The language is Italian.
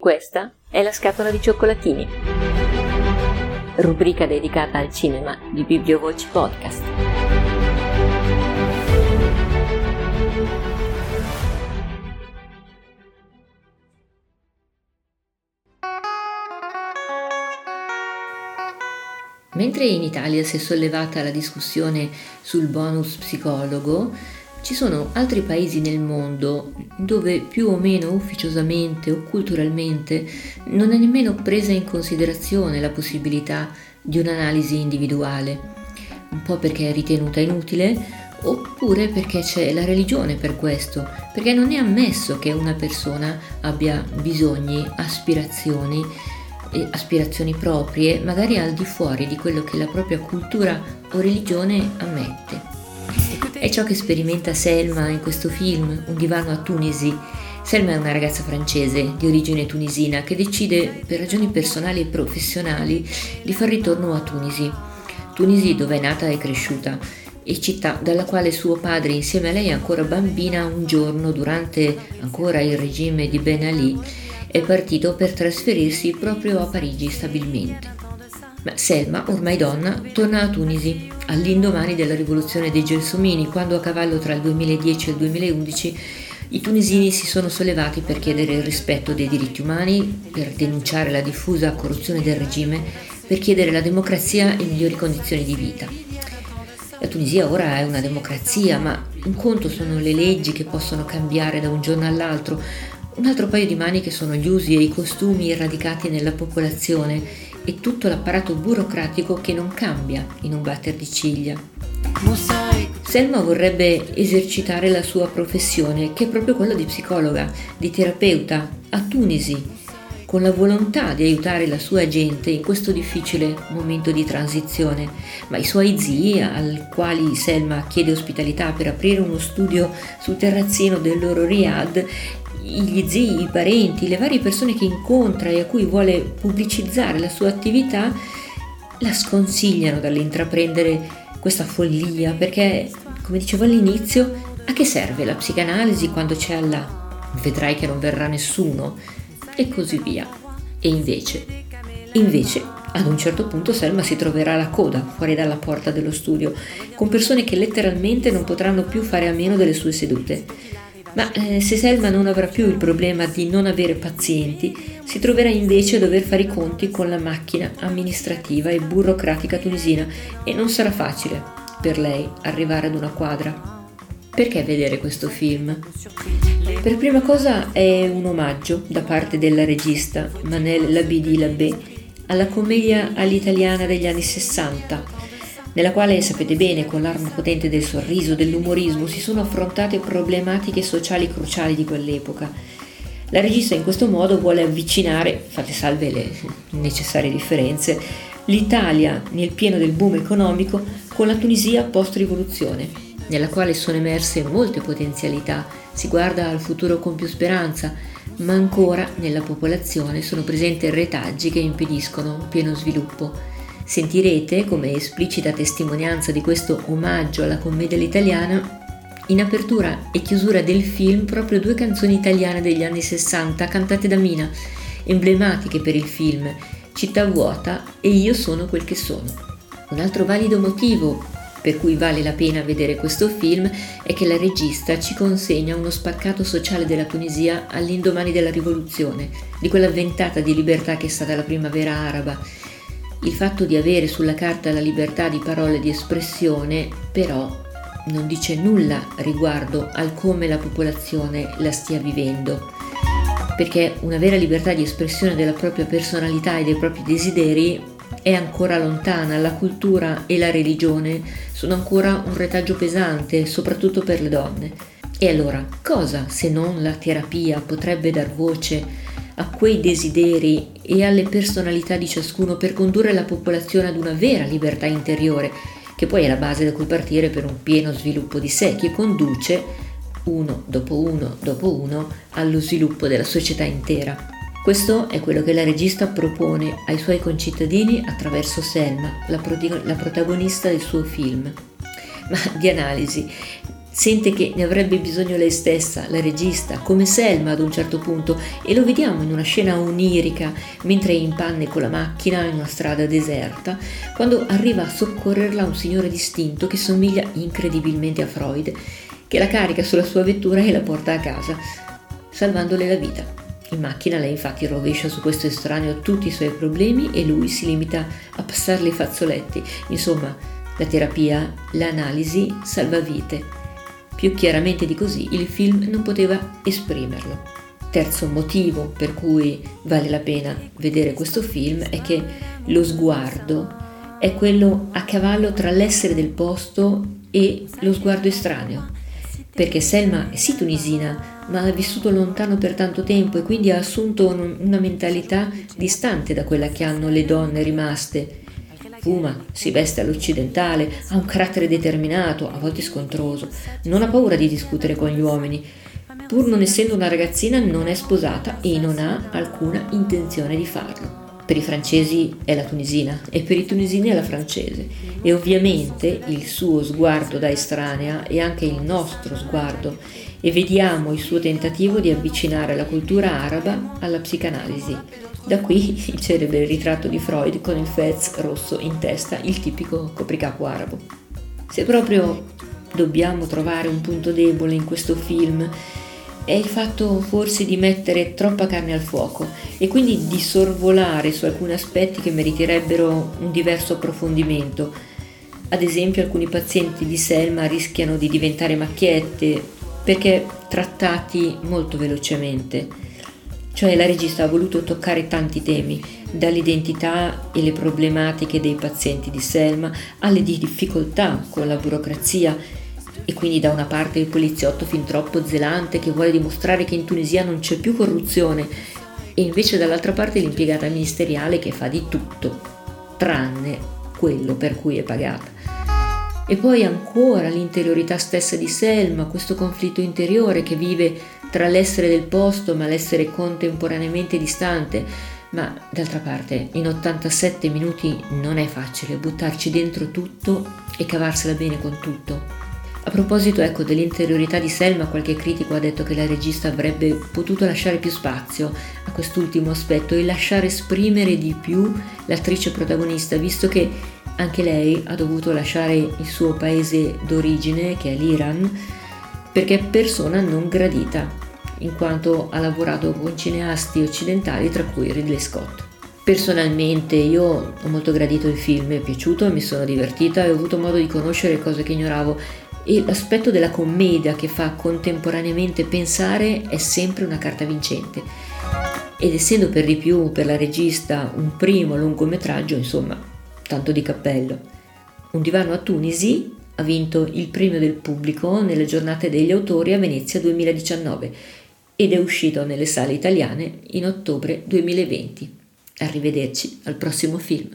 Questa è la scatola di cioccolatini, rubrica dedicata al cinema di Bibliovoci Podcast. Mentre in Italia si è sollevata la discussione sul bonus psicologo, ci sono altri paesi nel mondo dove più o meno ufficiosamente o culturalmente non è nemmeno presa in considerazione la possibilità di un'analisi individuale, un po' perché è ritenuta inutile oppure perché c'è la religione per questo, perché non è ammesso che una persona abbia bisogni, aspirazioni e aspirazioni proprie, magari al di fuori di quello che la propria cultura o religione ammette. È ciò che sperimenta Selma in questo film, Un divano a Tunisi. Selma è una ragazza francese di origine tunisina che decide, per ragioni personali e professionali, di far ritorno a Tunisi. Tunisi dove è nata e cresciuta e città dalla quale suo padre insieme a lei ancora bambina un giorno durante ancora il regime di Ben Ali è partito per trasferirsi proprio a Parigi stabilmente. Ma Selma, ormai donna, torna a Tunisi all'indomani della rivoluzione dei Gelsomini, quando a cavallo tra il 2010 e il 2011 i tunisini si sono sollevati per chiedere il rispetto dei diritti umani, per denunciare la diffusa corruzione del regime, per chiedere la democrazia e migliori condizioni di vita. La Tunisia ora è una democrazia, ma un conto sono le leggi che possono cambiare da un giorno all'altro, un altro paio di maniche sono gli usi e i costumi radicati nella popolazione e tutto l'apparato burocratico che non cambia in un batter di ciglia. Selma vorrebbe esercitare la sua professione, che è proprio quella di psicologa, di terapeuta, a Tunisi, con la volontà di aiutare la sua gente in questo difficile momento di transizione. Ma i suoi zii, al quali Selma chiede ospitalità per aprire uno studio sul terrazzino del loro Riyadh, gli zii, i parenti, le varie persone che incontra e a cui vuole pubblicizzare la sua attività, la sconsigliano dall'intraprendere questa follia perché, come dicevo all'inizio, a che serve la psicanalisi quando c'è Allah? Vedrai che non verrà nessuno e così via. E invece, invece, ad un certo punto Selma si troverà alla coda fuori dalla porta dello studio, con persone che letteralmente non potranno più fare a meno delle sue sedute ma eh, se Selma non avrà più il problema di non avere pazienti, si troverà invece a dover fare i conti con la macchina amministrativa e burocratica tunisina e non sarà facile per lei arrivare ad una quadra. Perché vedere questo film? Per prima cosa è un omaggio da parte della regista Manel Labidi Labé alla commedia all'italiana degli anni 60 nella quale, sapete bene, con l'arma potente del sorriso, dell'umorismo, si sono affrontate problematiche sociali cruciali di quell'epoca. La regista in questo modo vuole avvicinare, fatte salve le necessarie differenze, l'Italia nel pieno del boom economico con la Tunisia post-rivoluzione, nella quale sono emerse molte potenzialità, si guarda al futuro con più speranza, ma ancora nella popolazione sono presenti retaggi che impediscono un pieno sviluppo. Sentirete, come esplicita testimonianza di questo omaggio alla commedia all'italiana, in apertura e chiusura del film proprio due canzoni italiane degli anni 60 cantate da Mina, emblematiche per il film, Città vuota e Io sono quel che sono. Un altro valido motivo per cui vale la pena vedere questo film è che la regista ci consegna uno spaccato sociale della Tunisia all'indomani della rivoluzione, di quella ventata di libertà che è stata la primavera araba il fatto di avere sulla carta la libertà di parola e di espressione, però, non dice nulla riguardo al come la popolazione la stia vivendo, perché una vera libertà di espressione della propria personalità e dei propri desideri è ancora lontana, la cultura e la religione sono ancora un retaggio pesante, soprattutto per le donne. E allora, cosa se non la terapia potrebbe dar voce a quei desideri e alle personalità di ciascuno per condurre la popolazione ad una vera libertà interiore, che poi è la base da cui partire per un pieno sviluppo di sé, che conduce, uno dopo uno dopo uno, allo sviluppo della società intera. Questo è quello che la regista propone ai suoi concittadini attraverso Selma, la, prog- la protagonista del suo film. Ma di analisi Sente che ne avrebbe bisogno lei stessa, la regista, come Selma ad un certo punto, e lo vediamo in una scena onirica mentre è in panne con la macchina in una strada deserta, quando arriva a soccorrerla un signore distinto che somiglia incredibilmente a Freud, che la carica sulla sua vettura e la porta a casa, salvandole la vita. In macchina lei infatti rovescia su questo estraneo tutti i suoi problemi e lui si limita a passarle i fazzoletti. Insomma, la terapia, l'analisi salva vite più chiaramente di così il film non poteva esprimerlo. Terzo motivo per cui vale la pena vedere questo film è che lo sguardo è quello a cavallo tra l'essere del posto e lo sguardo estraneo. Perché Selma è sì tunisina, ma ha vissuto lontano per tanto tempo e quindi ha assunto una mentalità distante da quella che hanno le donne rimaste Fuma, si veste all'occidentale, ha un carattere determinato, a volte scontroso, non ha paura di discutere con gli uomini. Pur non essendo una ragazzina non è sposata e non ha alcuna intenzione di farlo. Per i francesi è la tunisina e per i tunisini è la francese e ovviamente il suo sguardo da estranea è anche il nostro sguardo e vediamo il suo tentativo di avvicinare la cultura araba alla psicanalisi. Da qui il celebre ritratto di Freud con il fez rosso in testa, il tipico copricapo arabo. Se proprio dobbiamo trovare un punto debole in questo film, è il fatto forse di mettere troppa carne al fuoco e quindi di sorvolare su alcuni aspetti che meriterebbero un diverso approfondimento. Ad esempio alcuni pazienti di Selma rischiano di diventare macchiette perché trattati molto velocemente cioè la regista ha voluto toccare tanti temi, dall'identità e le problematiche dei pazienti di Selma alle difficoltà con la burocrazia e quindi da una parte il poliziotto fin troppo zelante che vuole dimostrare che in Tunisia non c'è più corruzione e invece dall'altra parte l'impiegata ministeriale che fa di tutto, tranne quello per cui è pagata. E poi ancora l'interiorità stessa di Selma, questo conflitto interiore che vive tra l'essere del posto ma l'essere contemporaneamente distante. Ma d'altra parte, in 87 minuti non è facile buttarci dentro tutto e cavarsela bene con tutto. A proposito ecco, dell'interiorità di Selma, qualche critico ha detto che la regista avrebbe potuto lasciare più spazio a quest'ultimo aspetto e lasciare esprimere di più l'attrice protagonista, visto che anche lei ha dovuto lasciare il suo paese d'origine, che è l'Iran, perché è persona non gradita, in quanto ha lavorato con cineasti occidentali, tra cui Ridley Scott. Personalmente io ho molto gradito il film, mi è piaciuto, mi sono divertita e ho avuto modo di conoscere cose che ignoravo e l'aspetto della commedia che fa contemporaneamente pensare è sempre una carta vincente. Ed essendo per di più per la regista un primo lungometraggio, insomma, tanto di cappello. Un divano a Tunisi ha vinto il premio del pubblico nelle giornate degli autori a Venezia 2019 ed è uscito nelle sale italiane in ottobre 2020. Arrivederci al prossimo film.